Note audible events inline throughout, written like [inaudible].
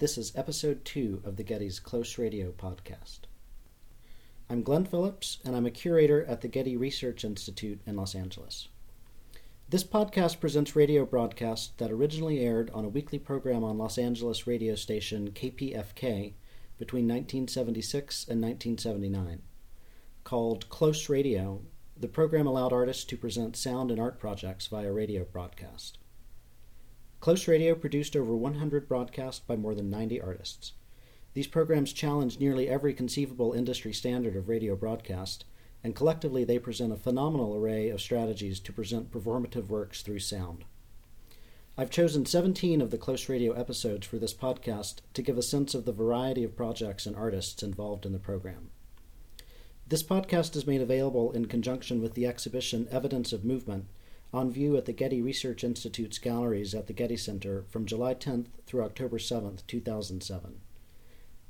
This is episode two of the Getty's Close Radio podcast. I'm Glenn Phillips, and I'm a curator at the Getty Research Institute in Los Angeles. This podcast presents radio broadcasts that originally aired on a weekly program on Los Angeles radio station KPFK between 1976 and 1979. Called Close Radio, the program allowed artists to present sound and art projects via radio broadcast. Close Radio produced over 100 broadcasts by more than 90 artists. These programs challenge nearly every conceivable industry standard of radio broadcast, and collectively they present a phenomenal array of strategies to present performative works through sound. I've chosen 17 of the Close Radio episodes for this podcast to give a sense of the variety of projects and artists involved in the program. This podcast is made available in conjunction with the exhibition Evidence of Movement on view at the Getty Research Institute's galleries at the Getty Center from July 10th through October 7th, 2007.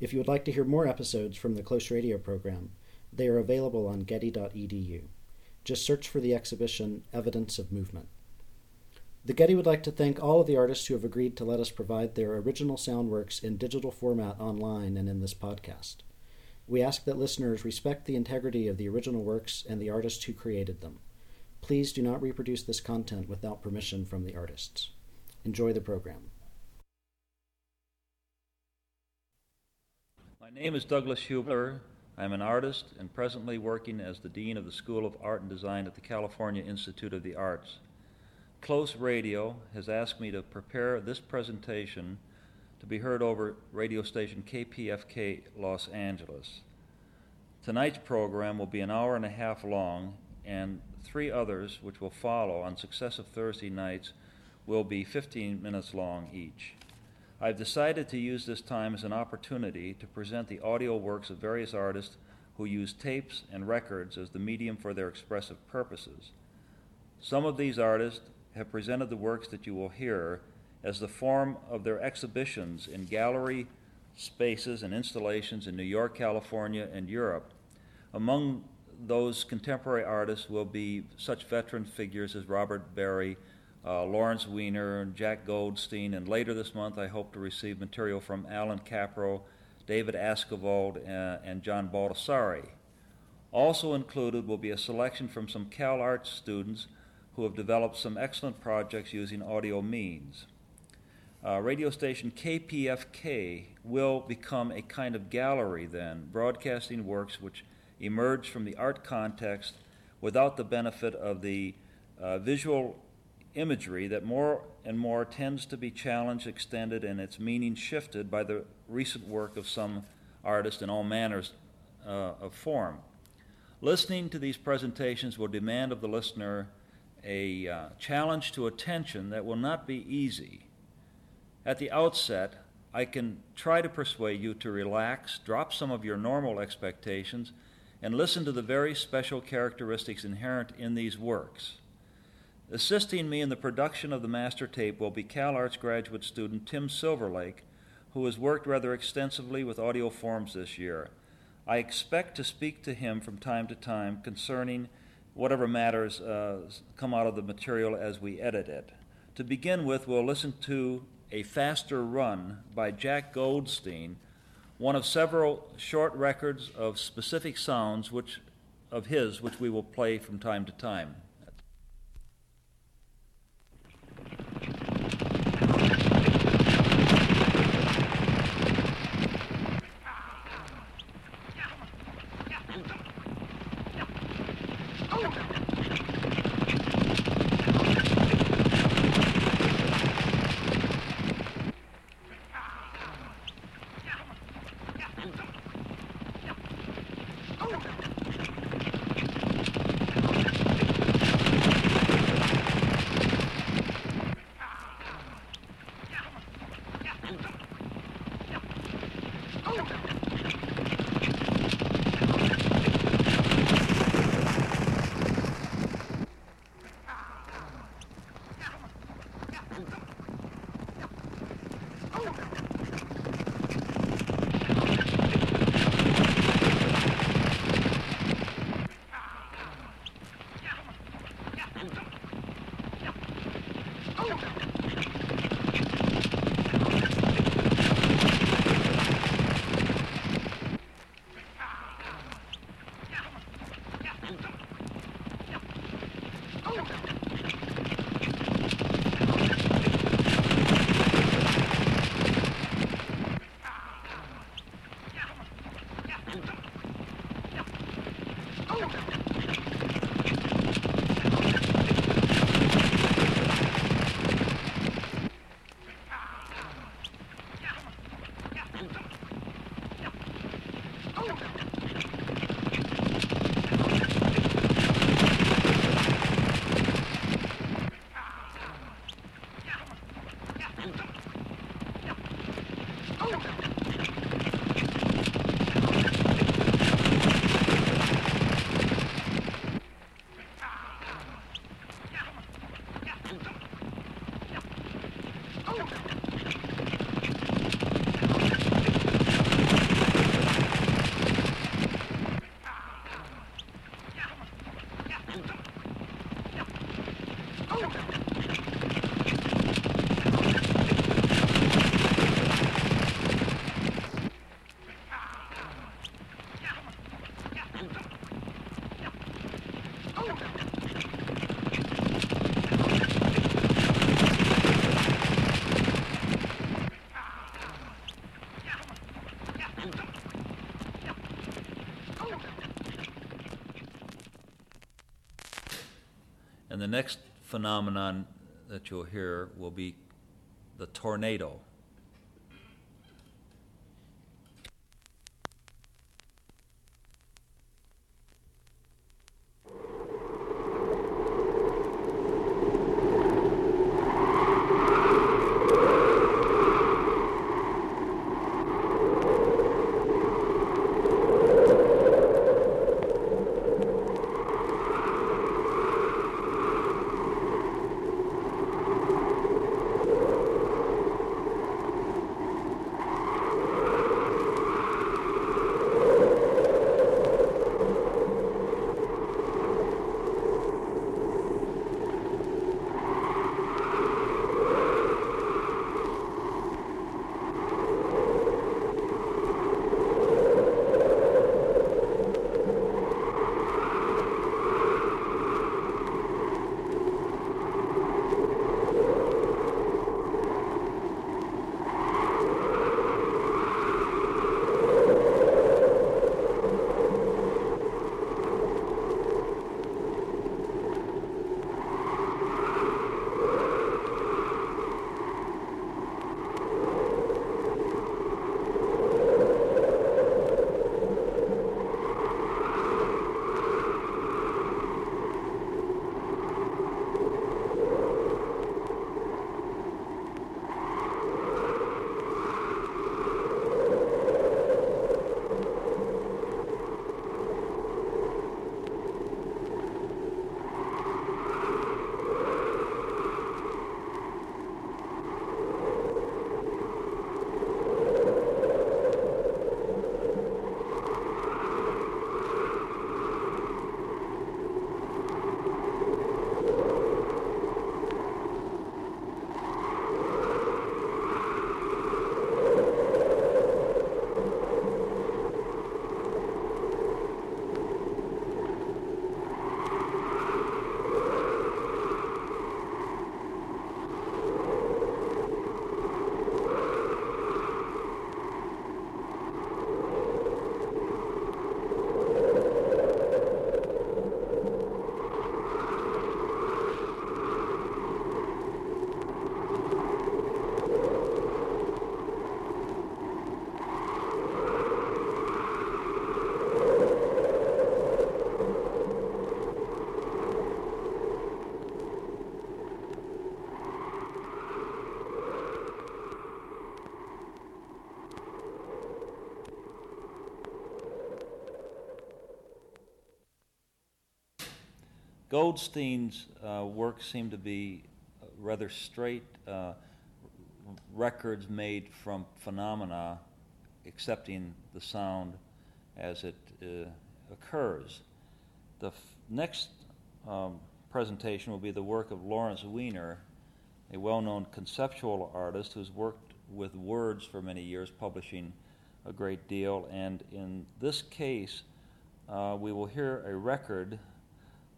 If you would like to hear more episodes from the Close Radio program, they are available on getty.edu. Just search for the exhibition Evidence of Movement. The Getty would like to thank all of the artists who have agreed to let us provide their original sound works in digital format online and in this podcast. We ask that listeners respect the integrity of the original works and the artists who created them. Please do not reproduce this content without permission from the artists. Enjoy the program. My name is Douglas Huebler. I'm an artist and presently working as the Dean of the School of Art and Design at the California Institute of the Arts. Close Radio has asked me to prepare this presentation to be heard over radio station KPFK Los Angeles. Tonight's program will be an hour and a half long and three others, which will follow on successive Thursday nights, will be 15 minutes long each. I've decided to use this time as an opportunity to present the audio works of various artists who use tapes and records as the medium for their expressive purposes. Some of these artists have presented the works that you will hear as the form of their exhibitions in gallery spaces and installations in New York, California, and Europe. Among those contemporary artists will be such veteran figures as Robert Barry, uh, Lawrence Weiner, and Jack Goldstein, and later this month I hope to receive material from Allan Kaprow, David Askevold, uh, and John Baldessari. Also included will be a selection from some Cal Arts students who have developed some excellent projects using audio means. Uh, radio station KPFK will become a kind of gallery then, broadcasting works which emerge from the art context without the benefit of the uh, visual imagery that more and more tends to be challenged, extended, and its meaning shifted by the recent work of some artists in all manners uh, of form. Listening to these presentations will demand of the listener a uh, challenge to attention that will not be easy. At the outset, I can try to persuade you to relax, drop some of your normal expectations, and listen to the very special characteristics inherent in these works. Assisting me in the production of the master tape will be Cal Arts graduate student Tim Silverlake, who has worked rather extensively with audio forms this year. I expect to speak to him from time to time concerning whatever matters uh, come out of the material as we edit it. To begin with, we'll listen to A Faster Run by Jack Goldstein one of several short records of specific sounds which, of his which we will play from time to time. Next phenomenon that you'll hear will be the tornado. Goldstein's uh, work seemed to be uh, rather straight uh, records made from phenomena, accepting the sound as it uh, occurs. The f- next um, presentation will be the work of Lawrence Weiner, a well known conceptual artist who's worked with words for many years, publishing a great deal. And in this case, uh, we will hear a record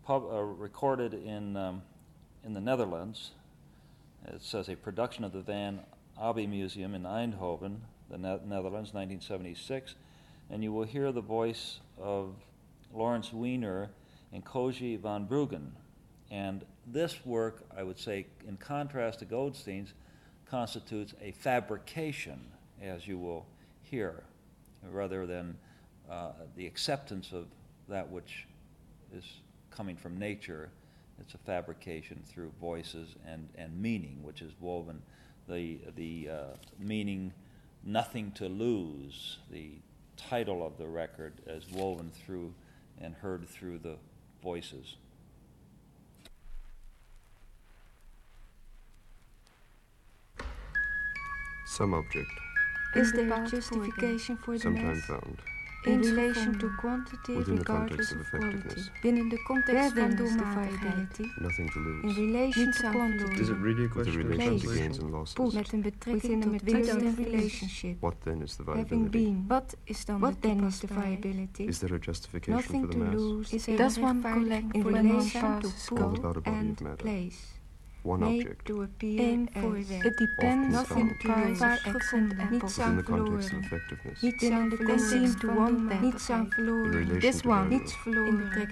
pub, uh, recorded in, um, in the Netherlands. It says a production of the Van Abbe Museum in Eindhoven, the ne- Netherlands, 1976. And you will hear the voice of Lawrence Weiner and Coosje van Bruggen. And this work, I would say, in contrast to Goldstein's, constitutes a fabrication, as you will hear, rather than uh, the acceptance of that which is coming from nature. It's a fabrication through voices and, and meaning, which is woven. The, the uh, meaning Nothing to Lose, the title of the record, as woven through and heard through the voices. Some object, Is there a justification for the sometime mass? found, In relation to quantity within the regardless context of of quality. effectiveness. Binnen de Where context then van is the doelmatigheid. nothing to In lose, relation Niets to aan quantity. Is it really a Place. question of relation to gains and losses? Put. Met een betrekking Within a tot winst material en relationship. What then is the Having viability? been. Wat is dan What de then is the toepasbaarheid? viability? Is there a justification Nothing for the to mass? lose. Is er Does een one rechtvaardiging collect in for the relation mass to passes All put about a body and of matter. place. One Made object, to appear Eén as. voorwerp. It depends Often on found. price Vaak gevonden. gevonden. Niets within aan the context of verloren. effectiveness, Niets aan They verloren. seem to want that. Niets aan in verloren. relation This one. value,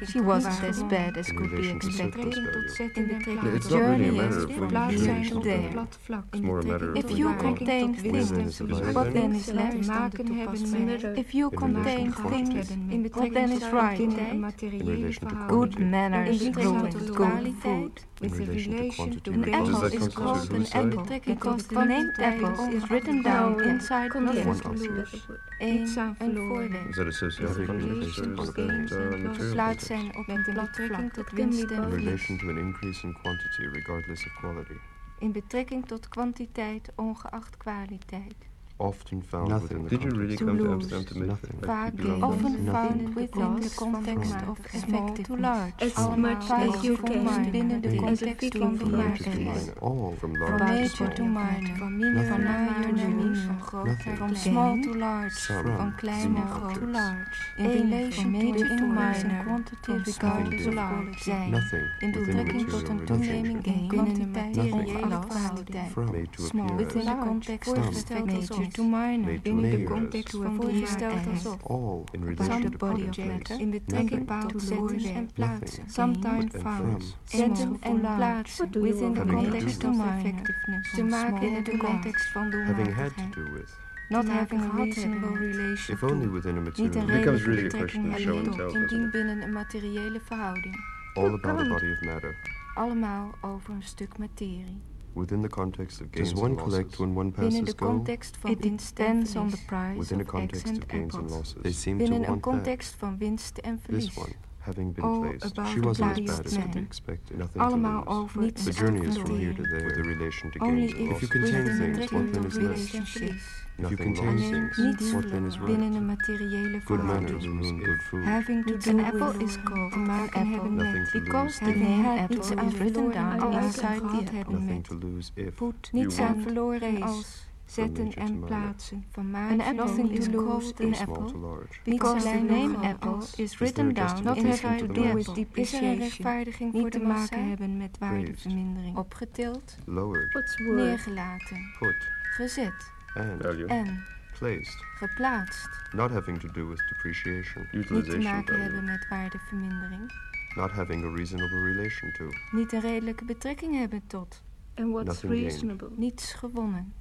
In She wasn't as bad as could be expected. surplus In value. betrekking tot it's not really a matter of In when you plaats do zijn it. op There. het plat vlak. It's more a matter of If you you do it. contain things, what then is left maken dan de hebben toepasbaarheid. met- If you contain things, what then is right. Binnen een In materiële relation to verhouding. quantity. Good manners, In betrekking good, tot good food. In relation to relation quantity to Does an that apple is constitute called an suicide? apple. Betrekking Because tot the de name kwaliteit apple is written No, down in inside context. nothing One to object. lose. Niets Een aan een verloren. Is voorwerp. that associated In with relation context or to is that gains uh, and material losses. Plaats context? zijn op een Met een plat betrekking vlak. tot Dat can winst be en In both. verlies. relation to an increase in quantity regardless of quality, In betrekking tot kwantiteit ongeacht kwaliteit. Often found Nothing. within the Did you context really To come to lose. Amsterdam to make Nothing. like Vaak people gains. are- often Nothing. found In within the the context context of of small to large. As Allemaal much vaak as you gevonden can. binnen de As a context feeding van de from from major to maatregelen. minor, all from From large to major small, to minor, van minor Nothing. van major naar Nothing. minor, van groot Nothing. naar From klein, small to large, Some. van klein Small naar groot, to objects. large, in Eén relation van to major to minor, minor, quantity van regardless small of to quality, large. zijn, nothing in within the betrekking tot material een toeneming relationship, in Binnen een kwantiteit materiële en verhouding. kwaliteit. from made to Small appear within as, the context Some. voorgesteld Major alsof, to minor. Made to binnen de appear as. context van voorgesteld alsof, all in About relation the to body point of and matter, place, in betrekking Nothing. tot To zetten lose. en plaatsen, Nothing. sometime But and found, from. zetten Small. en plaatsen, What do you within the want? Having to context do of with. effectiveness, te Small maken in de to context van having had to doelmatigheid, do with, not te having a maken gehad reasonable hebben. relation if only to, within a niet material een It becomes redelijke really a betrekking question of show hebben and tot, tell, doesn't indien it? binnen een materiële verhouding, all about a body of matter, allemaal over een stuk materie. Within the context of gains Does one and collect losses. when one Binnen passes de go? context van It winst en depends on the verlies, price Within a of eggs context and of gains and apples. losses. They seem to binnen een want that. context van winst en This one, having been All placed, about she wasn't as bad as could be expected. Nothing Allemaal to lose. over The journey is from here to there, with a relation to gains and if If you contain things, betrekking what then is winst left? en verlies. If you Nothing contain lost. things, Niets what then is verloren. binnen right? een materiële Good verhouding. manners ruin good food. Having to Niets do aan with apple is called te maken an hebben apple. Nothing to Because lose. the Having name had apple iets is aan written verloren down als inside gehad the hebben Nothing met to lose if put niets You aan want. verloren Place. als zetten major to en minor. plaatsen. Van An maken apple nothing is to called lose from an small to apple. large. Because the Because name the apple name is there written a down not justification having for to the do mass? with Is er een depreciation. rechtvaardiging Niet voor te de maken massa? hebben met waardevermindering. Opgetild, Lowered, What's worth? neergelaten, put, gezet and Value. en placed, geplaatst. not having to do with depreciation, Niet te Utilization maken hebben value. met waardevermindering. not having a reasonable relation to, Niet een redelijke betrekking hebben tot. And what's Nothing gained. reasonable? Niets gewonnen.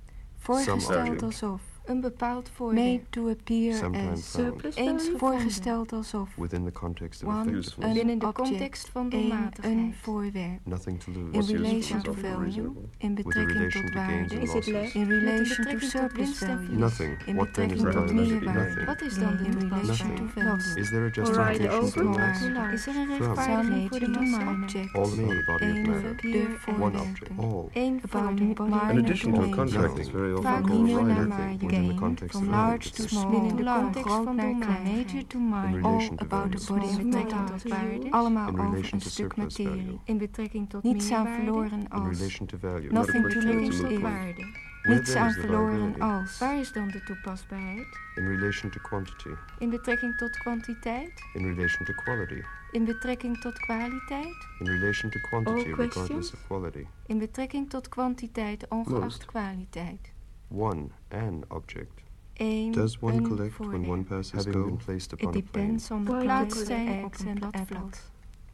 Some Voorgesteld alsof. Een bepaald Made voorwerp. to appear sometime as. found, Surplus Eens value? voorgesteld alsof. within the context of One, effectiveness, een Binnen de object, context van een, doelmatigheid. een voorwerp. nothing to In lose, What's useful relation is to often value. reasonable. In betrekking relation tot to gains waarde. and Is it losses. less? In relation to betrekking tot surplus winst en value. verlies. Nothing. In What then is betrekking the tot value? meerwaarde? meerwaarde. Nothing. Wat is dan de In relation to toepasbaarheid? value. Is there a Alright, justification over. for the mass? Large. Is er een From. rechtvaardiging voor de Major to massa? minor. Object. All about a body of Enige matter. de One voorwerpen. object, all, Eén About voorwerp. body. minor In addition to a gain. contract, it's very often Vaak called minor naar right. maar Nothing within the context From large to small. Binnen de Large context van naar. Major to In minor. All about the body met betrekking to tot waarde. Allemaal In over een to stuk materie. In betrekking tot Niets aan verloren In als. Nothing to lose for. Waarde. Niets aan verloren als. Waar is dan de toepasbaarheid? in relation to quantity, In betrekking tot kwantiteit? in relation to quality, In betrekking tot kwaliteit? in relation to quantity regardless of quality. In betrekking tot kwantiteit ongeacht kwaliteit. One, an object, Eén, Does one collect when voorwerp. one passes having go? been placed It upon a plane, depends on the Why plaats do zijn they op and plat.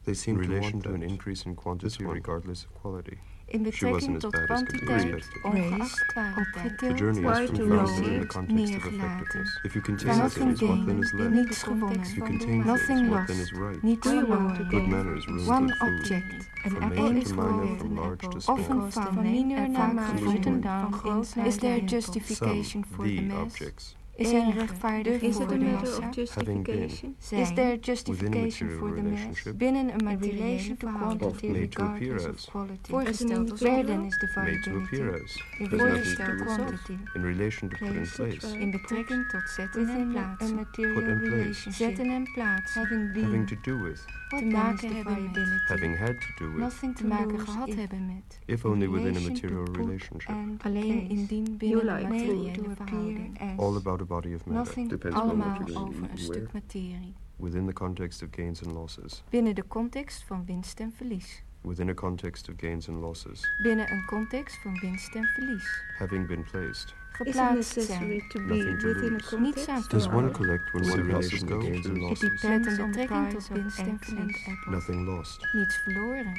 They in seem to relation want to an increase in quantity regardless of quality. In She wasn't betrekking as tot bad as could be kwantiteit, expected. ongeacht The kwaliteit. journey is to profound low? the context of Neergelaten. effectiveness. If you contain the Nothing what then is gained, left? niets gewonnen. You contain Nothing things, what lost, then is right? niets Do you want to verloren. Good manners rules One food. object. Een From appel is to minor, from large to Often small. van minor naar Absolutely. major. Van Is there klein. justification for the the mass? Objects, Is er een rechtvaardiging Is it voor a matter massa? of justification? Is there a justification for the mass? relationship, Binnen een In materiële relation to verhouding. quantity made to appear regardless of as, quality. Voorgesteld als Where then is the made to appear In voorgesteld quantity. in relation to put in Place it place, where- In betrekking tot zetten en Within plaatsen. material Put in place. Zetten en plaatsen. Having been. having to do with, te maken hebben met. having had to do with, Nothing te maken gehad hebben met. if only within a material put relationship. Alleen place. indien You binnen like een materiële verhouding. All about a body of matter, Nothing depends on allemaal over een where. stuk materie. within the context of gains and losses, Binnen de context van winst en verlies. within a context of gains and losses, Binnen een context van winst en verlies. having been placed. Is it Geplaatst necessary zijn. to be Nothing to within a lose. Niets aan context? Does one collect when one passes possible gains to- and losses? Met een the betrekking tot winst en and verlies. Nothing lost, Niets verloren.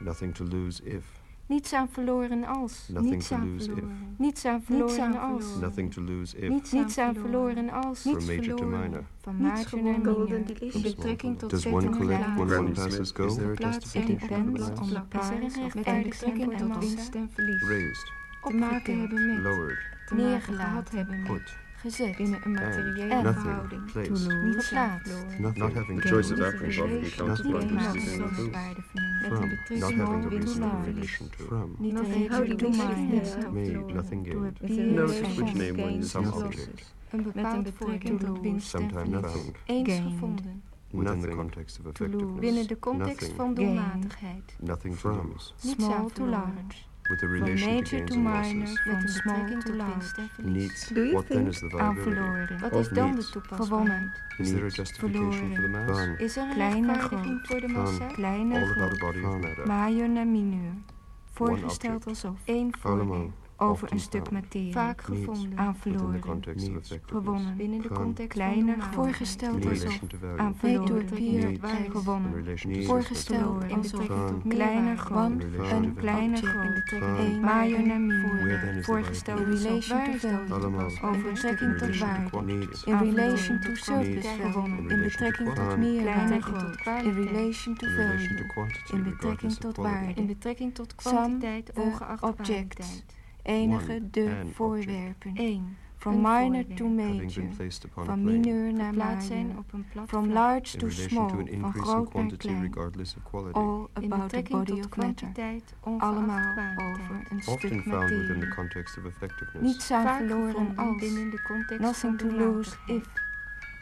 nothing to lose if, Niets aan verloren als. nothing Niets to aan lose if, verloren. Niets aan verloren als. nothing to lose if, Niets aan verloren als. From Niets major to verloren. minor. Van major naar minor. In betrekking tot Does one en collect when one passes go? Is er It plaats in depends de on the plaats price met een of betrekking tot winst en verlies. Raised, Te maken hebben met. lowered, Neergelaten. gehad hebben met. put, Gezet. Binnen een materiële And nothing, verhouding. placed, Niets aan Geplaatst. verloren. not, not having The to choice of do apples often Relation counts to for gains reducing and the losses. food. waarde Met een from, not betrekking having to tot winst reason en in verlies. relation to, from, Niet Nothing een how hele do you domein. see that? made, nothing To gained, appear Notice as which name one gains uses. Some and object. losses. Een Met een bepaald betrekking voordeel tot winst en sometime verlies. found, Eens Gained. gevonden. within the Nothing context of lose. effectiveness, Binnen de context nothing, van doelmatigheid. nothing to From. lose, Niets Small aan to verloren. large. With a Van relation to major gains to and minor. losses, Met een small betrekking to tot large. winst en verlies. needs, Do you what then think is the Aan viability? verloren. Wat Of is dan de niets. toepasbaarheid? Gewonnen. Is there a Needs. justification for the mass? Gone. Is er een Kleine rechtvaardiging groot. voor de Van. massa? Kleine All about a groot. body of matter, Major naar mineur. object. Voorgesteld alsof. Eén allemaal, voorbeeld. Over often een stuk found, materie. Vaak Needs. gevonden. Aan within the verloren. context of Needs. effectiveness, Gewonnen. Binnen de Van. context Kleiner van groot. Voorgesteld in alsof. relation to value, Aan Made to verloren. appear Needs. as in Gewonnen. relation to Voorgesteld system, in betrekking Van. tot kleiner Meerwaarde. groot. in relation Een to kleiner value, Object in groot. betrekking Van. tot Major naar Where mineur. then is the Voorgesteld viability? in relation to Waarde. value. Allemaal, Over in betrekking tot relation to waarde. quantity, In Aan relation to verloren. surplus Needs. value. In In relation to betrekking tot quantity. meer Kleiner waarde. groot. In relation to in relation to value. quantity, In betrekking regardless of tot quality. waarde. In betrekking tot kwantiteit, Some, ongeacht uh, objects. kwaliteit. Enige, One, de an voorwerpen. Eén. From een minor voorwerp. to Having major. been placed upon a Van plane, mineur naar Geplaatst zijn major. op een plat From vlak. large in to relation small. to an Van increase in groot naar quantity klein. regardless of quality. All In about the betrekking body tot of matter. kwantiteit, ongeacht Allemaal kwaliteit. over een Often stuk found within the materie. context of effectiveness. Niets aan Vaak verloren gevonden als. binnen de context Nothing van to de lose matigheid. if.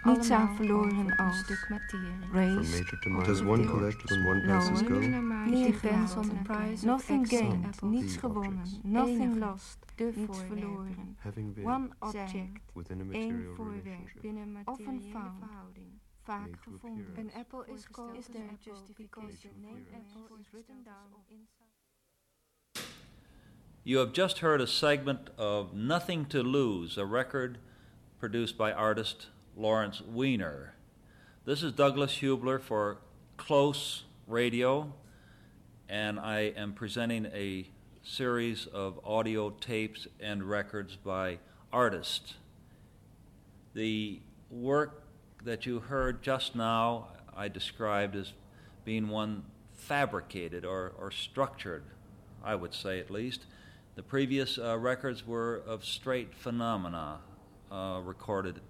Niets aan Allemaal verloren over een als. stuk materie. From Raised. major to minor. Does one From collect large to when one small. passes Lower. go? It depends on the price of Nothing eggs and gained. apples. Niets The gewonnen. objects. Nothing Enige. lost. De Niets voorwerpen. verloren. Having been One Zijn. object. within a Eén material voorwerp. relationship. Binnen een Often materiële found. verhouding. Vaak Made to gevonden. appear Een as. apple is called Is there a apple justification? because the Made to name appear as. apple is written down inside. You have just heard a segment of Nothing to Lose, a record produced by artist Lawrence Weiner. This is Douglas Huebler for Close Radio, and I am presenting a series of audio tapes and records by artists. The work that you heard just now, I described as being one fabricated or, or structured, I would say at least. The previous uh, records were of straight phenomena, uh, recorded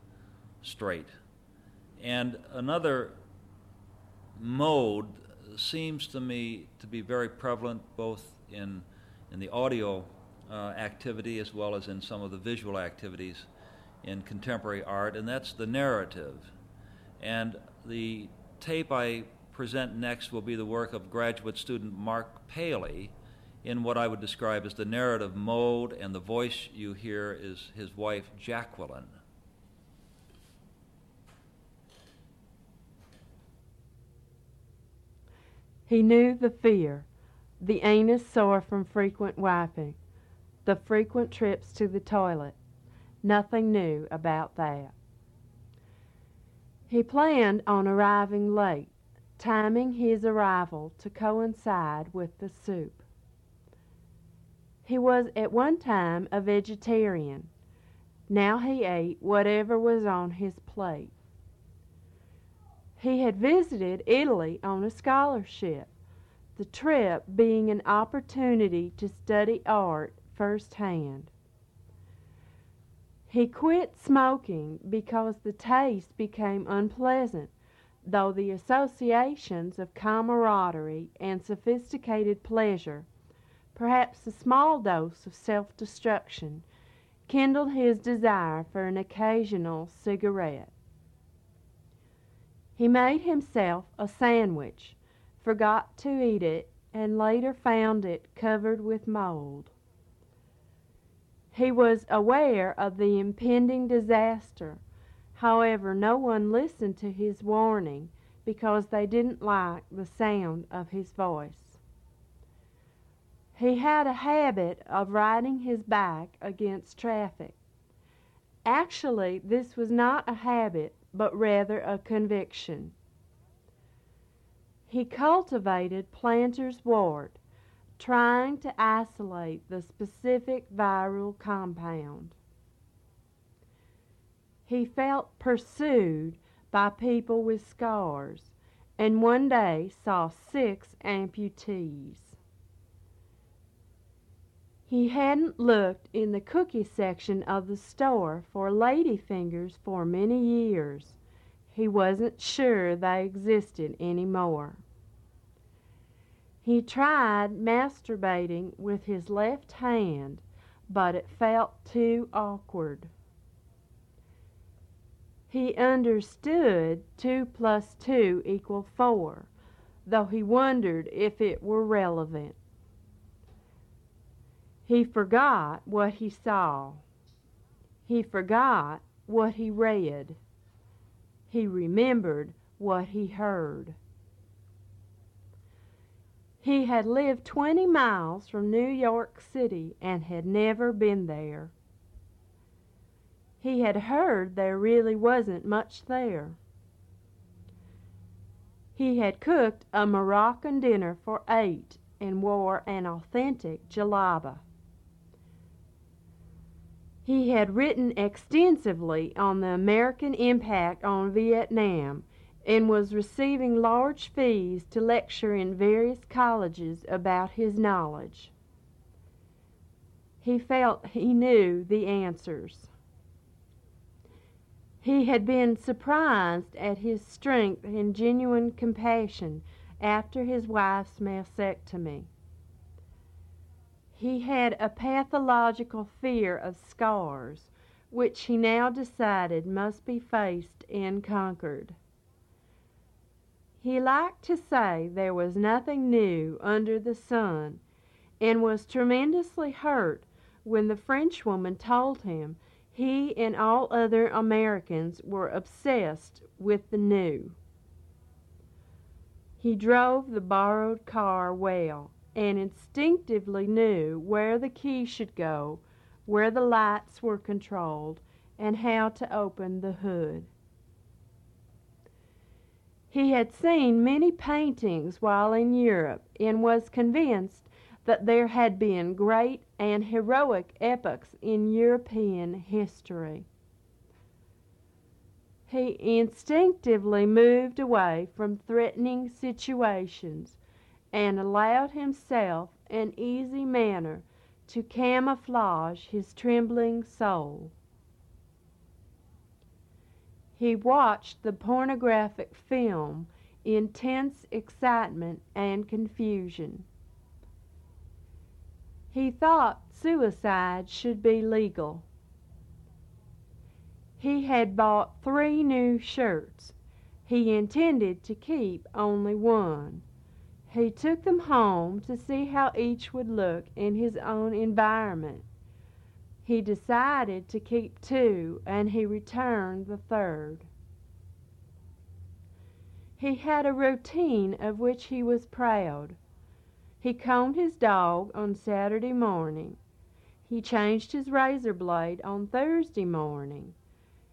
straight. And another mode seems to me to be very prevalent both in, in the audio uh, activity as well as in some of the visual activities in contemporary art, and that's the narrative. And the tape I present next will be the work of graduate student Marc Pally in what I would describe as the narrative mode, and the voice you hear is his wife, Jacqueline. He knew the fear, the anus sore from frequent wiping, the frequent trips to the toilet. Nothing new about that. He planned on arriving late, timing his arrival to coincide with the soup. He was at one time a vegetarian. Now he ate whatever was on his plate. He had visited Italy on a scholarship, the trip being an opportunity to study art firsthand. He quit smoking because the taste became unpleasant, though the associations of camaraderie and sophisticated pleasure, perhaps a small dose of self destruction, kindled his desire for an occasional cigarette. He made himself a sandwich, forgot to eat it, and later found it covered with mold. He was aware of the impending disaster. However, no one listened to his warning because they didn't like the sound of his voice. He had a habit of riding his bike against traffic. Actually, this was not a habit, but rather a conviction. He cultivated planter's wart, trying to isolate the specific viral compound. He felt pursued by people with scars and one day saw six amputees. He hadn't looked in the cookie section of the store for lady fingers for many years. He wasn't sure they existed any more. He tried masturbating with his left hand, but it felt too awkward. He understood two plus two equal four, though he wondered if it were relevant. He forgot what he saw. He forgot what he read. He remembered what he heard. He had lived 20 miles from New York City and had never been there. He had heard there really wasn't much there. He had cooked a Moroccan dinner for eight and wore an authentic jalaba. He had written extensively on the American impact on Vietnam and was receiving large fees to lecture in various colleges about his knowledge. He felt he knew the answers. He had been surprised at his strength and genuine compassion after his wife's mastectomy. He had a pathological fear of scars, which he now decided must be faced and conquered. He liked to say there was nothing new under the sun, and was tremendously hurt when the Frenchwoman told him he and all other Americans were obsessed with the new. He drove the borrowed car well and instinctively knew where the key should go, where the lights were controlled, and how to open the hood. He had seen many paintings while in Europe and was convinced that there had been great and heroic epochs in European history. He instinctively moved away from threatening situations and allowed himself an easy manner to camouflage his trembling soul. He watched the pornographic film in tense excitement and confusion. He thought suicide should be legal. He had bought three new shirts. He intended to keep only one. He took them home to see how each would look in his own environment. He decided to keep two, and he returned the third. He had a routine of which he was proud. He combed his dog on Saturday morning. He changed his razor blade on Thursday morning.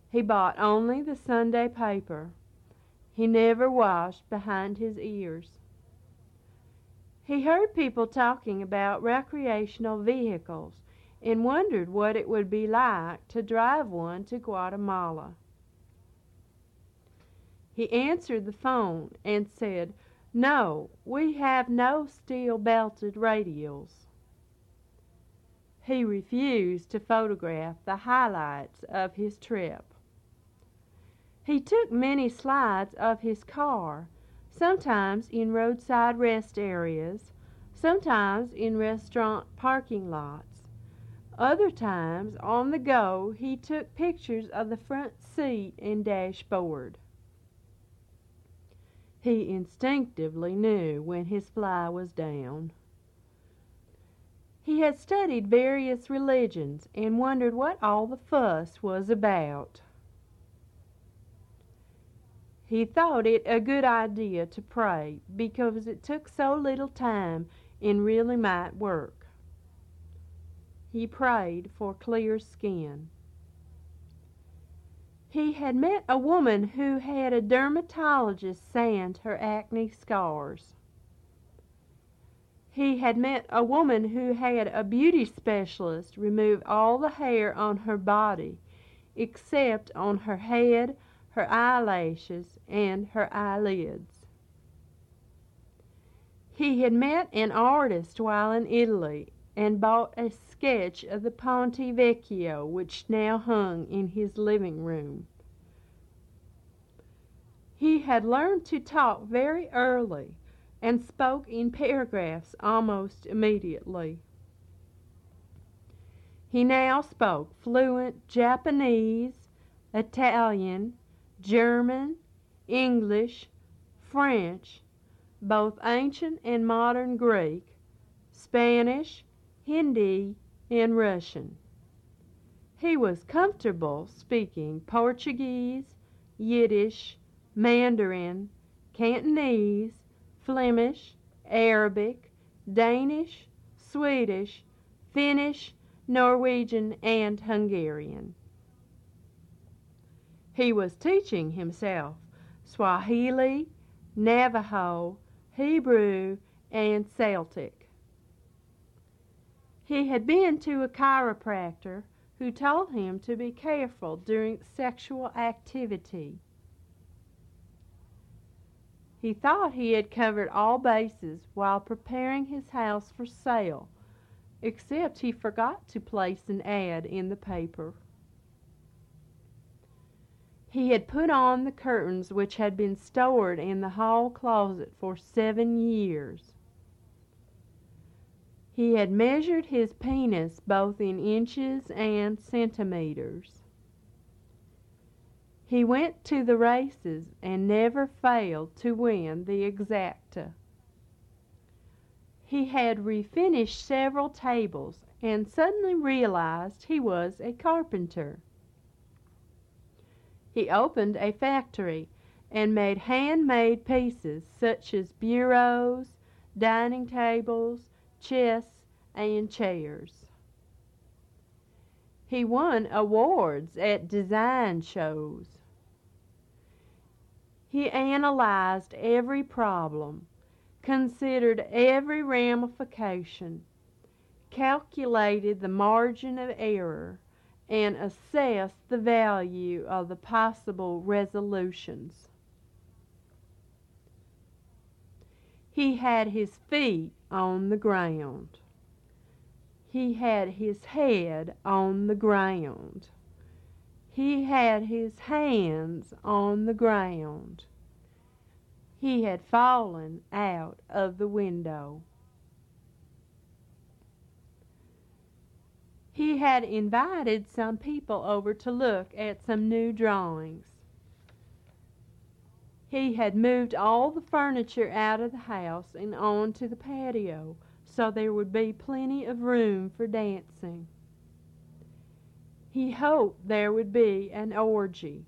He bought only the Sunday paper. He never washed behind his ears. He heard people talking about recreational vehicles and wondered what it would be like to drive one to Guatemala. He answered the phone and said, No, we have no steel belted radials. He refused to photograph the highlights of his trip. He took many slides of his car, sometimes in roadside rest areas, sometimes in restaurant parking lots. Other times, on the go, he took pictures of the front seat and dashboard. He instinctively knew when his fly was down. He had studied various religions and wondered what all the fuss was about. He thought it a good idea to pray because it took so little time and really might work. He prayed for clear skin. He had met a woman who had a dermatologist sand her acne scars. He had met a woman who had a beauty specialist remove all the hair on her body except on her head, her eyelashes, and her eyelids. He had met an artist while in Italy and bought a sketch of the Ponte Vecchio which now hung in his living room. He had learned to talk very early and spoke in paragraphs almost immediately. He now spoke fluent Japanese, Italian, German, English, French, both ancient and modern Greek, Spanish, Hindi, and Russian. He was comfortable speaking Portuguese, Yiddish, Mandarin, Cantonese, Flemish, Arabic, Danish, Swedish, Finnish, Norwegian, and Hungarian. He was teaching himself Swahili, Navajo, Hebrew, and Celtic. He had been to a chiropractor who told him to be careful during sexual activity. He thought he had covered all bases while preparing his house for sale, except he forgot to place an ad in the paper. He had put on the curtains which had been stored in the hall closet for seven years. He had measured his penis both in inches and centimeters. He went to the races and never failed to win the exacta. He had refinished several tables and suddenly realized he was a carpenter. He opened a factory and made handmade pieces such as bureaus, dining tables, chests, and chairs. He won awards at design shows. He analyzed every problem, considered every ramification, calculated the margin of error, and assess the value of the possible resolutions. He had his feet on the ground. He had his head on the ground. He had his hands on the ground. He had fallen out of the window. He had invited some people over to look at some new drawings. He had moved all the furniture out of the house and on to the patio so there would be plenty of room for dancing. He hoped there would be an orgy.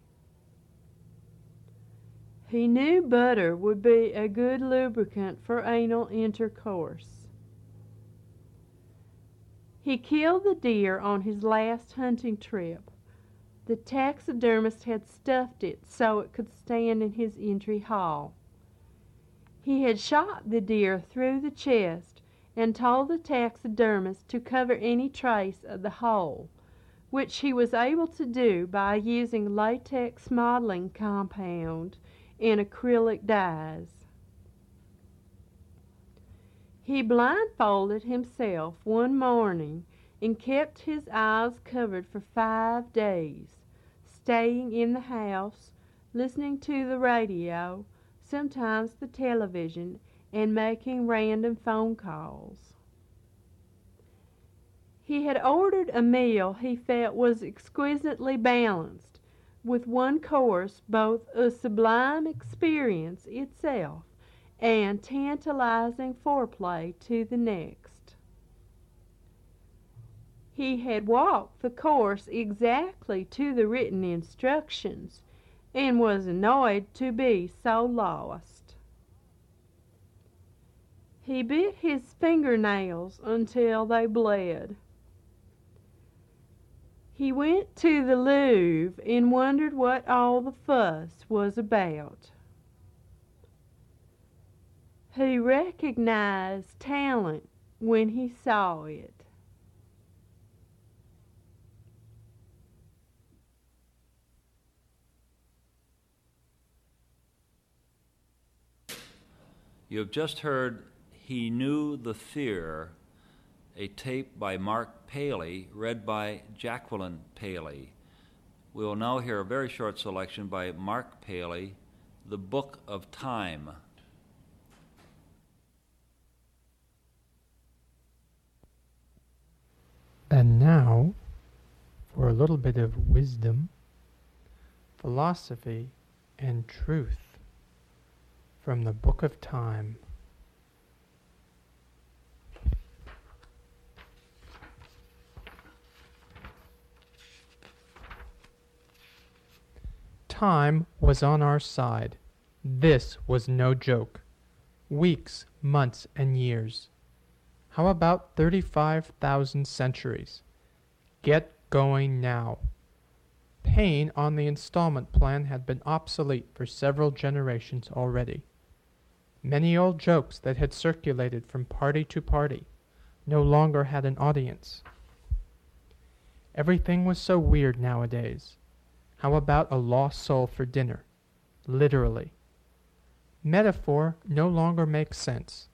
He knew butter would be a good lubricant for anal intercourse. He killed the deer on his last hunting trip. The taxidermist had stuffed it so it could stand in his entry hall. He had shot the deer through the chest and told the taxidermist to cover any trace of the hole, which he was able to do by using latex modeling compound and acrylic dyes. He blindfolded himself one morning and kept his eyes covered for five days, staying in the house, listening to the radio, sometimes the television, and making random phone calls. He had ordered a meal he felt was exquisitely balanced, with one course both a sublime experience itself and tantalizing foreplay to the next. He had walked the course exactly to the written instructions and was annoyed to be so lost. He bit his fingernails until they bled. He went to the Louvre and wondered what all the fuss was about. He recognized talent when he saw it. You have just heard He Knew the Fear, a tape by Marc Pally, read by Jacqueline Pally. We will now hear a very short selection by Marc Pally, The Book of Time. And now, for a little bit of wisdom, philosophy, and truth from the Book of Time. Time was on our side. This was no joke. Weeks, months, and years. How about 35,000 centuries? Get going now. Paying on the installment plan had been obsolete for several generations already. Many old jokes that had circulated from party to party no longer had an audience. Everything was so weird nowadays. How about a lost soul for dinner? Literally. Metaphor no longer makes sense.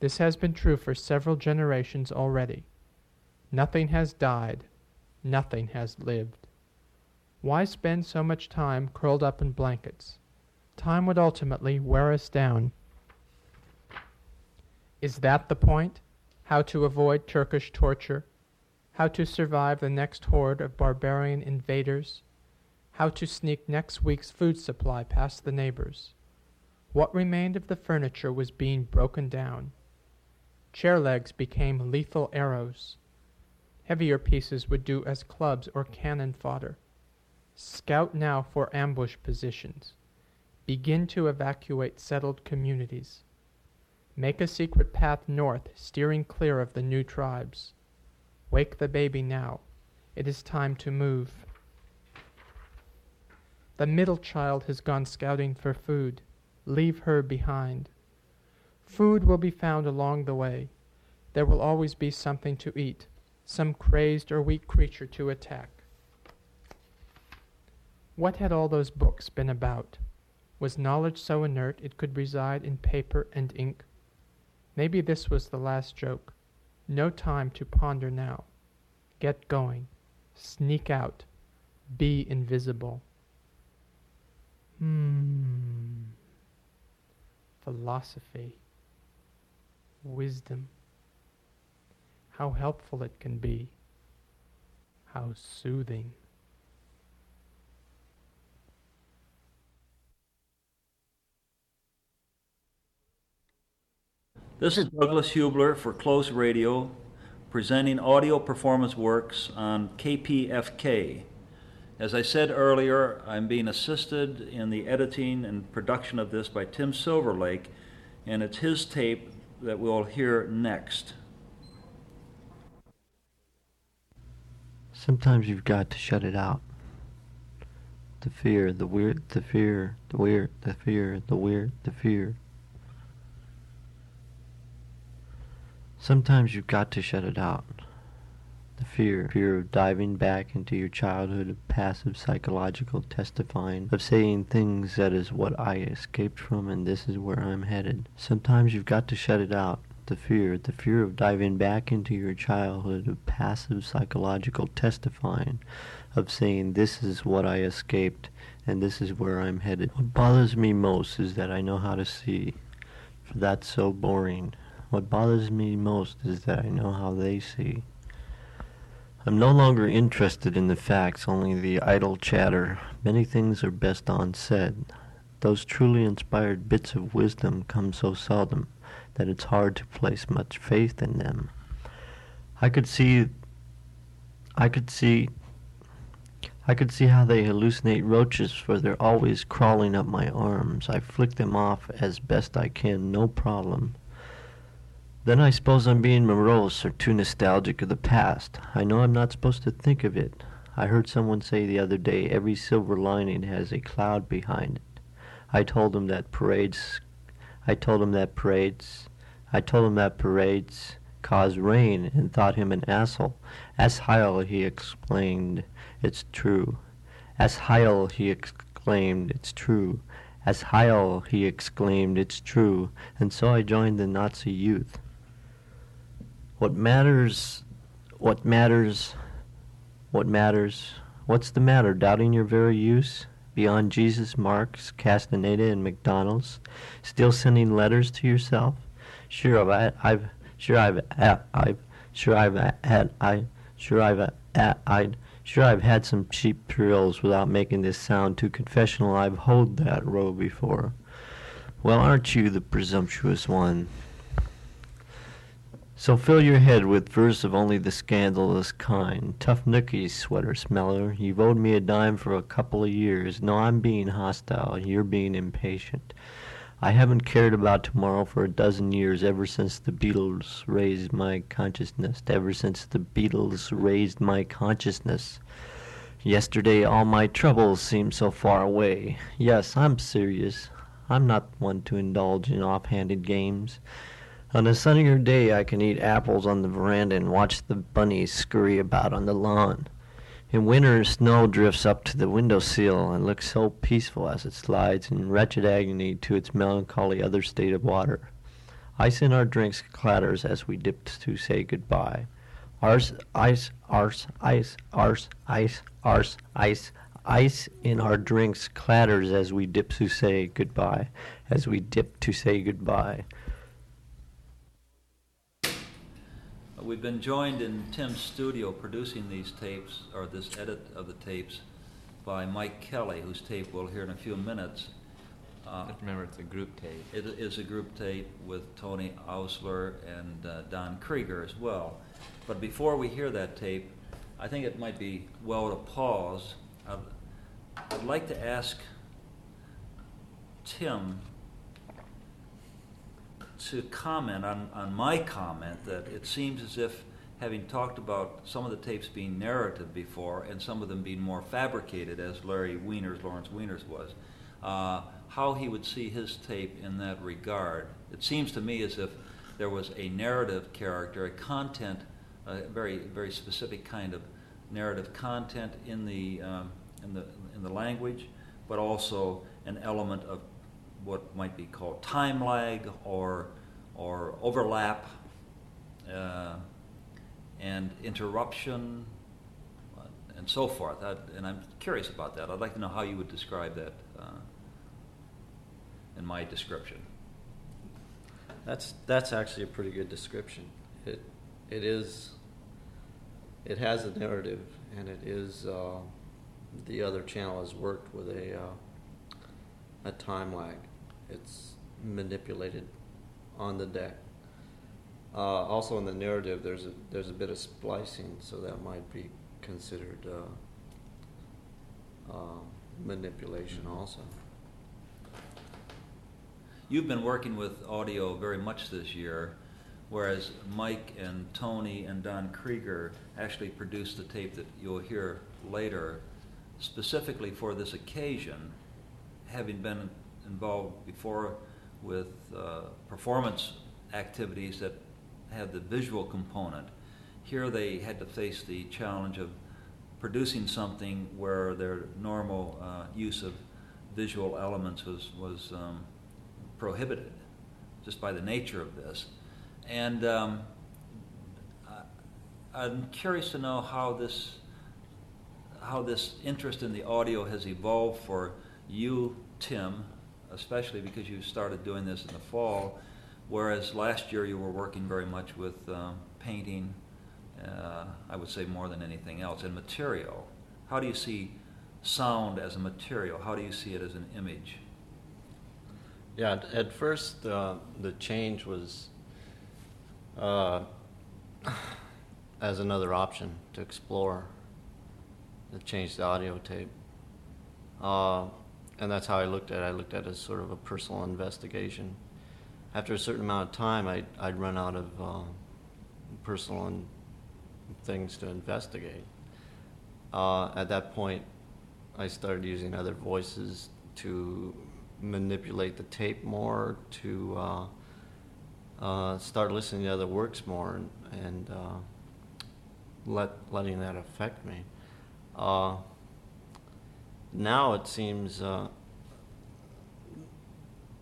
This has been true for several generations already. Nothing has died. Nothing has lived. Why spend so much time curled up in blankets? Time would ultimately wear us down. Is that the point? How to avoid Turkish torture? How to survive the next horde of barbarian invaders? how to sneak next week's food supply past the neighbors. What remained of the furniture was being broken down. Chair legs became lethal arrows. Heavier pieces would do as clubs or cannon fodder. Scout now for ambush positions. Begin to evacuate settled communities. Make a secret path north, steering clear of the new tribes. Wake the baby now. It is time to move. The middle child has gone scouting for food. Leave her behind. Food will be found along the way. There will always be something to eat, some crazed or weak creature to attack. What had all those books been about? Was knowledge so inert it could reside in paper and ink? Maybe this was the last joke. No time to ponder now. Get going. Sneak out. Be invisible. Hmm. Philosophy. Wisdom. How helpful it can be. How soothing. This is Douglas Huebler for Close Radio, presenting audio performance works on KPFK. As I said earlier, I'm being assisted in the editing and production of this by Tim Silverlake, and it's his tape that we'll hear next. Sometimes you've got to shut it out. The fear, the weird, the fear, the weird, the fear, the weird, the fear. Sometimes you've got to shut it out. The fear, fear of diving back into your childhood of passive psychological testifying, of saying things that is what I escaped from and this is where I'm headed. Sometimes you've got to shut it out. The fear, the fear of diving back into your childhood of passive psychological testifying, of saying this is what I escaped and this is where I'm headed. What bothers me most is that I know how to see, for that's so boring. What bothers me most is that I know how they see. I'm no longer interested in the facts, only the idle chatter. Many things are best unsaid. Those truly inspired bits of wisdom come so seldom that it's hard to place much faith in them. I could see I could see I could see how they hallucinate roaches, for they're always crawling up my arms. I flick them off as best I can, no problem. Then I suppose I'm being morose or too nostalgic of the past. I know I'm not supposed to think of it. I heard someone say the other day every silver lining has a cloud behind it. I told him that parades I told him that parades I told him that parades cause rain and thought him an asshole. As Heil he explained it's true. As Heil he exclaimed it's true. As Heil he exclaimed it's true. And so I joined the Nazi youth. What matters, what matters, what matters, what's the matter, doubting your very use? Beyond Jesus, Marx, Castaneda, and McDonald's, still sending letters to yourself? Sure, I've, I've sure I've, uh, I've, sure I've uh, had, I, sure I've, uh, I, sure I've had some cheap thrills without making this sound too confessional. I've hoed that row before. Well, aren't you the presumptuous one? So fill your head with verse of only the scandalous kind. Tough nookies, sweater smeller. You've owed me a dime for a couple of years. No, I'm being hostile. You're being impatient. I haven't cared about tomorrow for a dozen years, ever since the Beatles raised my consciousness. Ever since the Beatles raised my consciousness. Yesterday all my troubles seemed so far away. Yes, I'm serious. I'm not one to indulge in off-handed games. On a sunnier day I can eat apples on the veranda and watch the bunnies scurry about on the lawn. In winter, snow drifts up to the window sill and looks so peaceful as it slides in wretched agony to its melancholy other state of water. Ice in our drinks clatters as we dip to say goodbye. Arse, ice, arse, ice, arse, ice, arse, ice. Ice in our drinks clatters as we dip to say goodbye, as we dip to say goodbye. We've been joined in Tim's studio producing these tapes, or this edit of the tapes, by Mike Kelley, whose tape we'll hear in a few minutes. Uh, remember, it's a group tape. It is a group tape with Tony Oursler and uh, Don Krieger as well. But before we hear that tape, I think it might be well to pause. I'd, I'd like to ask Tim to comment on, on my comment that it seems as if, having talked about some of the tapes being narrative before and some of them being more fabricated, as Larry Weiner's, Lawrence Weiner's was, uh, how he would see his tape in that regard. It seems to me as if there was a narrative character, a content, a very, very specific kind of narrative content in the, um, in the, in the language, but also an element of what might be called time lag or, or overlap uh, and interruption and so forth. I, and I'm curious about that. I'd like to know how you would describe that uh, in my description. That's that's actually a pretty good description. It it is. It has a narrative, and it is. Uh, the other channel has worked with a uh, a time lag. It's manipulated on the deck. Uh, also in the narrative, there's a there's a bit of splicing, so that might be considered uh, uh, manipulation Mm-hmm. also. You've been working with audio very much this year, whereas Mike and Tony and Don Krieger actually produced the tape that you'll hear later, specifically for this occasion, having been involved before with uh, performance activities that had the visual component. Here they had to face the challenge of producing something where their normal uh, use of visual elements was was um, prohibited, just by the nature of this. And um, I'm curious to know how this how this interest in the audio has evolved for you, Tim, especially because you started doing this in the fall, whereas last year you were working very much with um, painting. Uh, I would say more than anything else, and material. How do you see sound as a material? How do you see it as an image? Yeah, at first uh, the change was uh, [sighs] as another option to explore to change the audio tape. Uh, and that's how I looked at it. I looked at it as sort of a personal investigation. After a certain amount of time, I'd, I'd run out of uh, personal in- things to investigate. Uh, at that point, I started using other voices to manipulate the tape more, to uh, uh, start listening to other works more, and, and uh, let letting that affect me. Now it seems uh,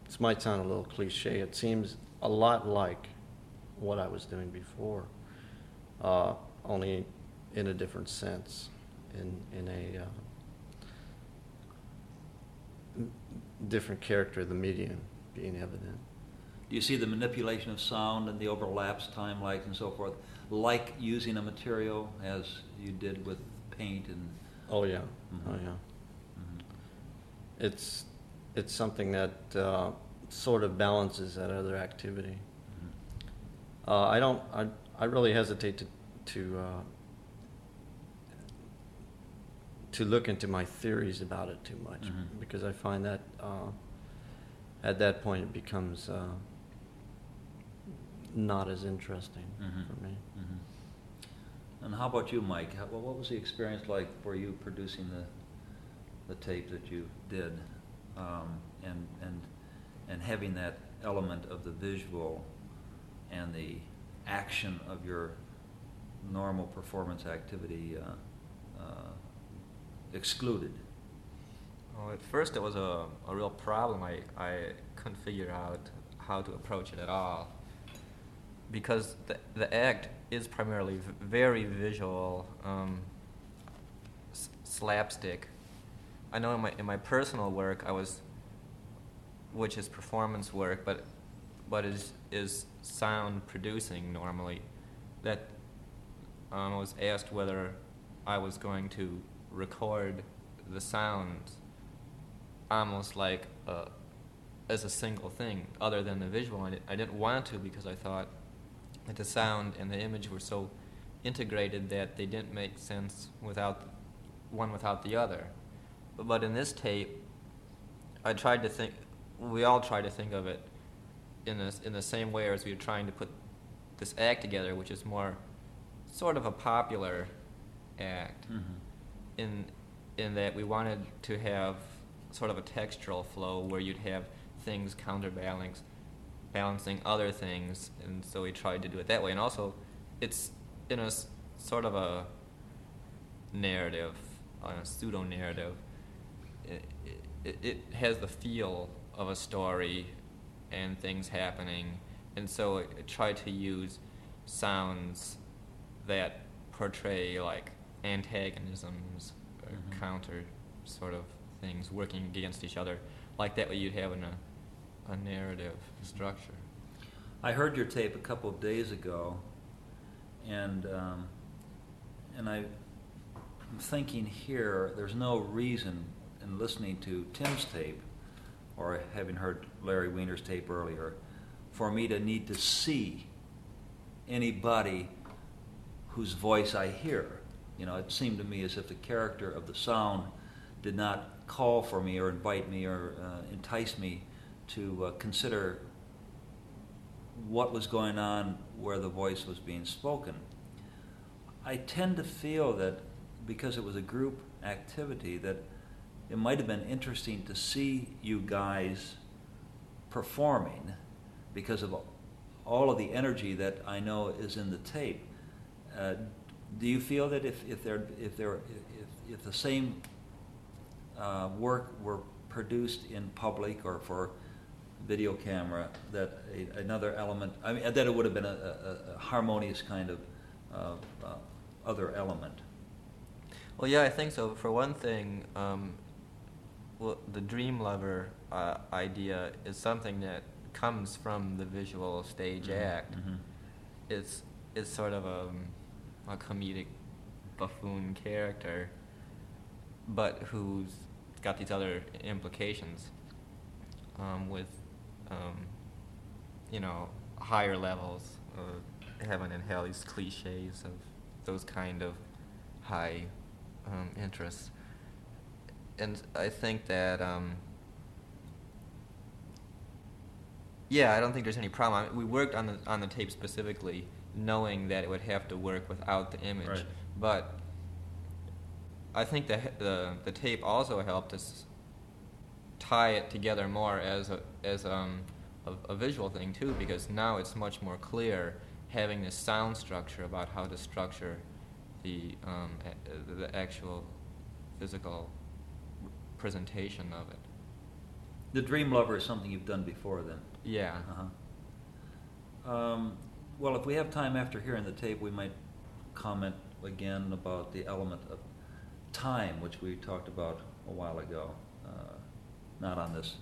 this might sound a little cliche. It seems a lot like what I was doing before, uh, only in a different sense, in in a uh, different character of the medium being evident. Do you see the manipulation of sound and the overlaps, time lags, and so forth, like using a material as you did with paint and? Oh yeah, Mhm. oh yeah. It's it's something that uh, sort of balances that other activity. Mhm. Uh, I don't. I I really hesitate to to uh, to look into my theories about it too much Mhm. because I find that uh, at that point it becomes uh, not as interesting Mhm. for me. Mhm. And how about you, Mike? How, what was the experience like for you producing the the tape that you did, um, and and and having that element of the visual and the action of your normal performance activity uh, uh, excluded? Well, at first it was a, a real problem. I, I couldn't figure out how to approach it at all. Because the, the act is primarily v- very visual, um, slapstick. I know in my, in my personal work, I was, which is performance work, but, but is, is sound producing normally, that um, I was asked whether I was going to record the sounds almost like uh, as a single thing, other than the visual. I, I didn't want to because I thought that the sound and the image were so integrated that they didn't make sense without one without the other. But, in this tape, I tried to think. We all try to think of it in the in the same way as we were trying to put this act together, which is more sort of a popular act Mm-hmm. in in that we wanted to have sort of a textural flow where you'd have things counterbalance balancing other things and so we tried to do it that way and also it's in a sort of a narrative a pseudo narrative it, it has the feel of a story and things happening and so it, it tried to use sounds that portray like antagonisms or Mhm. counter sort of things working against each other like that way you'd have in a, a narrative structure I heard your tape a couple of days ago, and um, and I, I'm thinking here. There's no reason in listening to Tim's tape, or having heard Larry Weiner's tape earlier, for me to need to see anybody whose voice I hear. You know, it seemed to me as if the character of the sound did not call for me or invite me or uh, entice me to uh, consider what was going on where the voice was being spoken. I tend to feel that because it was a group activity that it might have been interesting to see you guys performing because of all of the energy that I know is in the tape. Uh, do you feel that if, if, there, if, there, if, if the same uh, work were produced in public or for video camera, that a, another element, I mean, that it would have been a, a, a harmonious kind of uh, uh, other element? Well, yeah, I think so. For one thing, um, the dream lover uh, idea is something that comes from the visual stage Mhm, act. mhm. It's it's sort of a, a comedic buffoon character, but who's got these other implications um, with um, you know higher levels of heaven and hell, these cliches of those kind of high um, interests. And I think that um, yeah, I don't think there's any problem. I mean, we worked on the on the tape specifically, knowing that it would have to work without the image. Right. But I think the the the tape also helped us tie it together more as a as um, a, a visual thing too, because now it's much more clear having this sound structure about how to structure the um, the actual physical presentation of it. The Dream Lover is something you've done before, then. Yeah. Uh-huh. Um, well, if we have time after hearing the tape, we might comment again about the element of time, which we talked about a while ago. Uh, not on this,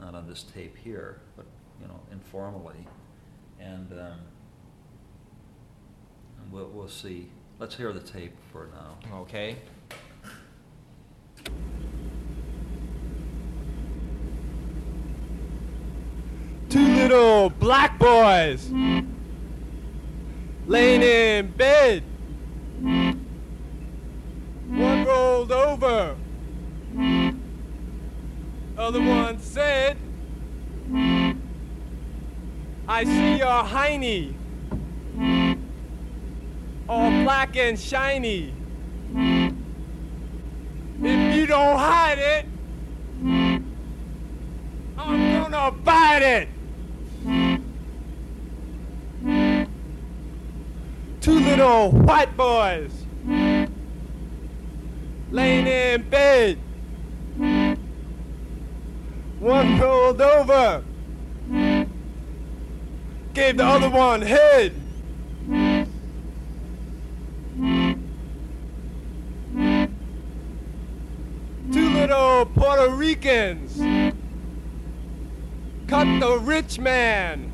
not on this tape here, but you know, informally, and, um, and we'll we'll see. Let's hear the tape for now. Okay. Two little black boys laying in bed. One rolled over. Other one said, I see your hiney, all black and shiny. If you don't hide it, I'm gonna bite it. Two little white boys laying in bed. One rolled over, gave the other one head. Two little Puerto Ricans cut the rich man,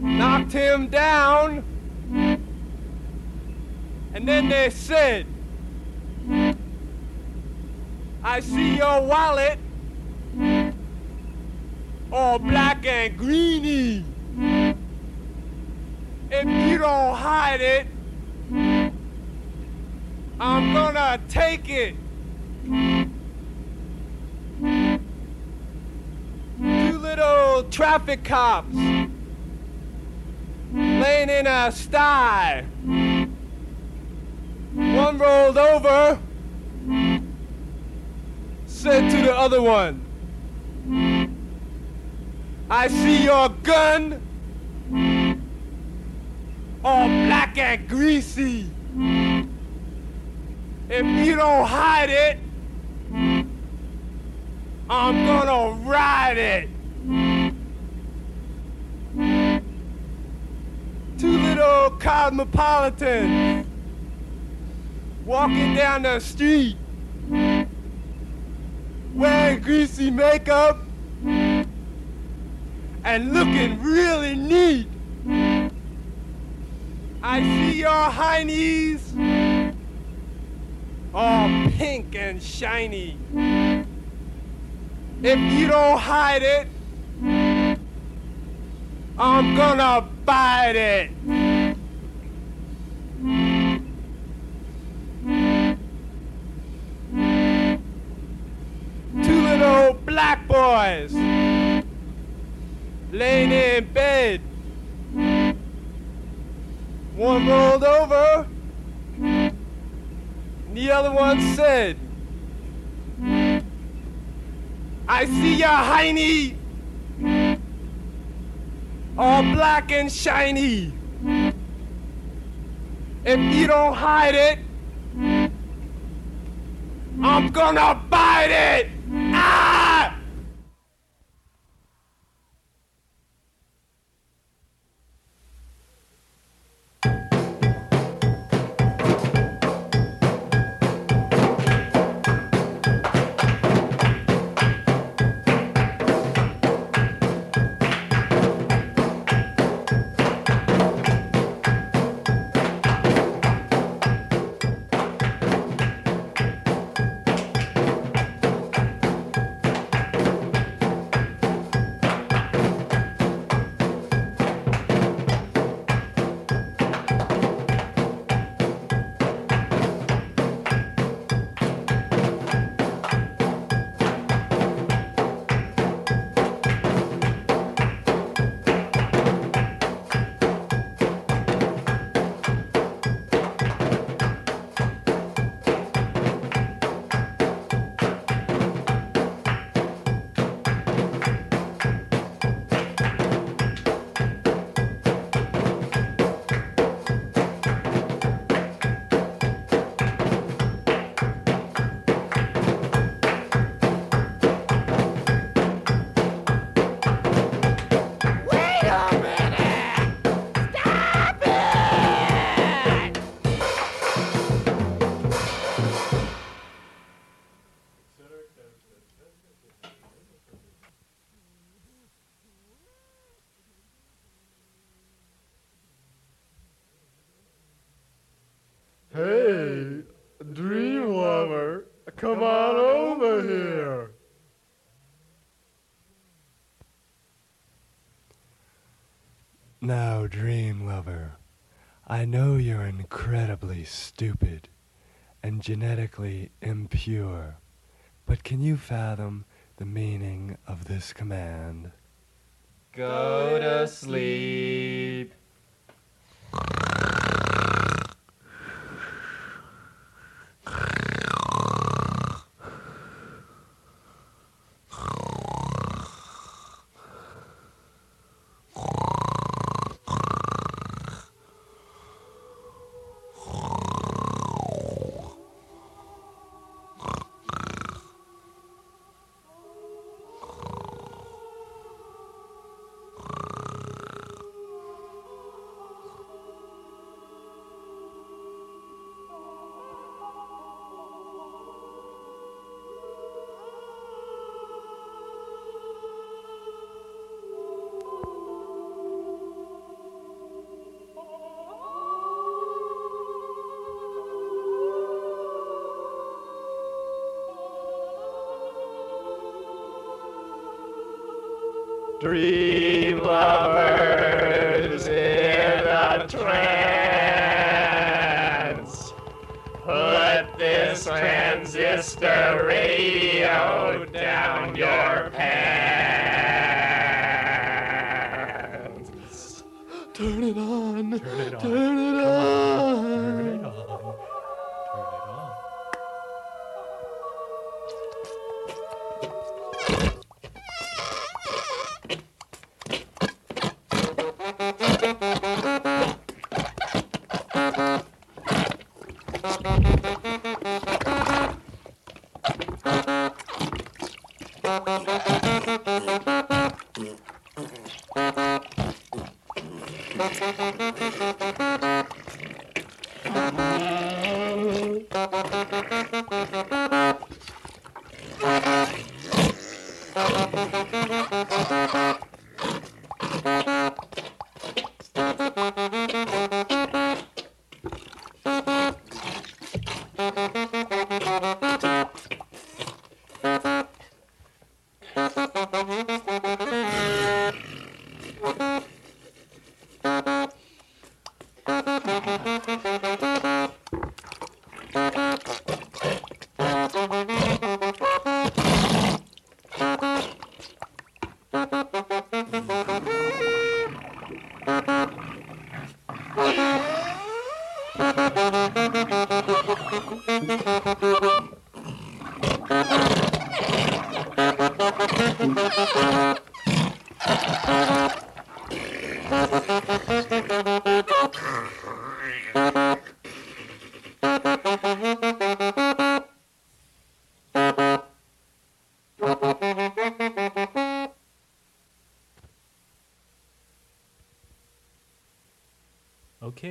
knocked him down, and then they said, I see your wallet, all black and greeny. If you don't hide it, I'm gonna take it. Two little traffic cops laying in a sty. One rolled over, said to the other one, I see your gun, all black and greasy. If you don't hide it, I'm gonna ride it. Two little cosmopolitans walking down the street, wearing greasy makeup and looking really neat. I see your heinies all pink and shiny. If you don't hide it, I'm gonna bite it. eyes, laying in bed. One rolled over, the other one said, I see your hiney, all black and shiny. If you don't hide it, I'm gonna bite it! I know you're incredibly stupid and genetically impure, but can you fathom the meaning of this command? Go to sleep.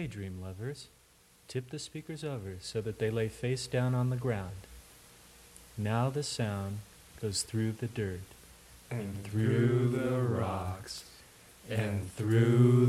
Dream lovers, tip the speakers over so that they lay face down on the ground. Now the sound goes through the dirt, and through the rocks, and through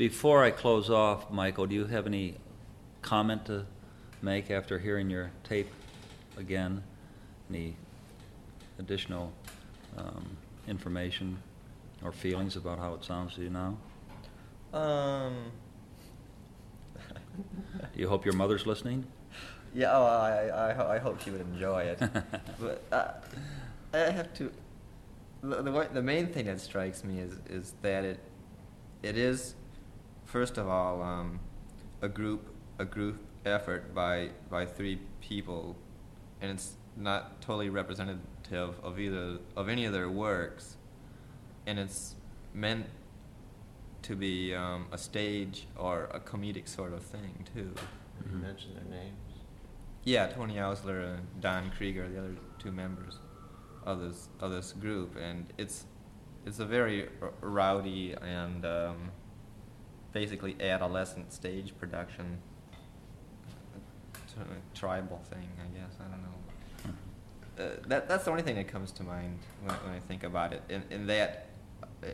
Before I close off, Michael, do you have any comment to make after hearing your tape again? Any additional um, information or feelings about how it sounds to you now? Um, Do [laughs] you hope your mother's listening? Yeah, oh, I, I, I hope she would enjoy it. [laughs] but uh, I have to. The, the, the main thing that strikes me is, is that it it is, first of all, um, a group a group effort by by three people, and it's not totally representative of either of any of their works, and it's meant to be um, a stage or a comedic sort of thing too. You mentioned their names. Yeah, Tony Oursler and Don Krieger, the other two members of this of this group, and it's it's a very r- rowdy and um, basically adolescent stage production, sort tribal thing, I guess. I don't know. Uh, that that's the only thing that comes to mind when, when I think about it. In that, uh,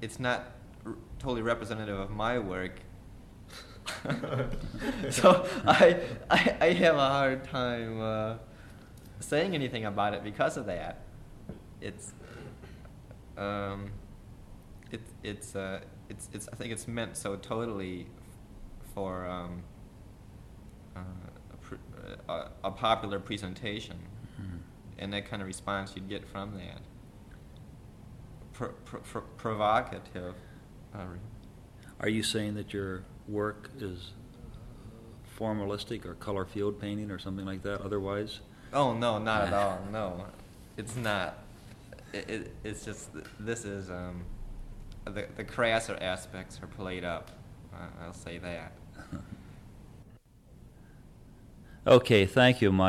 it's not r- totally representative of my work. [laughs] so I, I I have a hard time uh, saying anything about it because of that. It's um, it, it's uh, it's it's I think it's meant so totally for um, uh, a, pr- uh, a, a popular presentation, Mhm. and that kind of response you'd get from that. Pro- pro- pro- provocative. Uh, Are you saying that your work is formalistic or color field painting or something like that otherwise? Oh no, not at [laughs] all. No, it's not. It, it, it's just this is um, the the crasser aspects are played up. Uh, I'll say that. [laughs] Okay, thank you, Mike.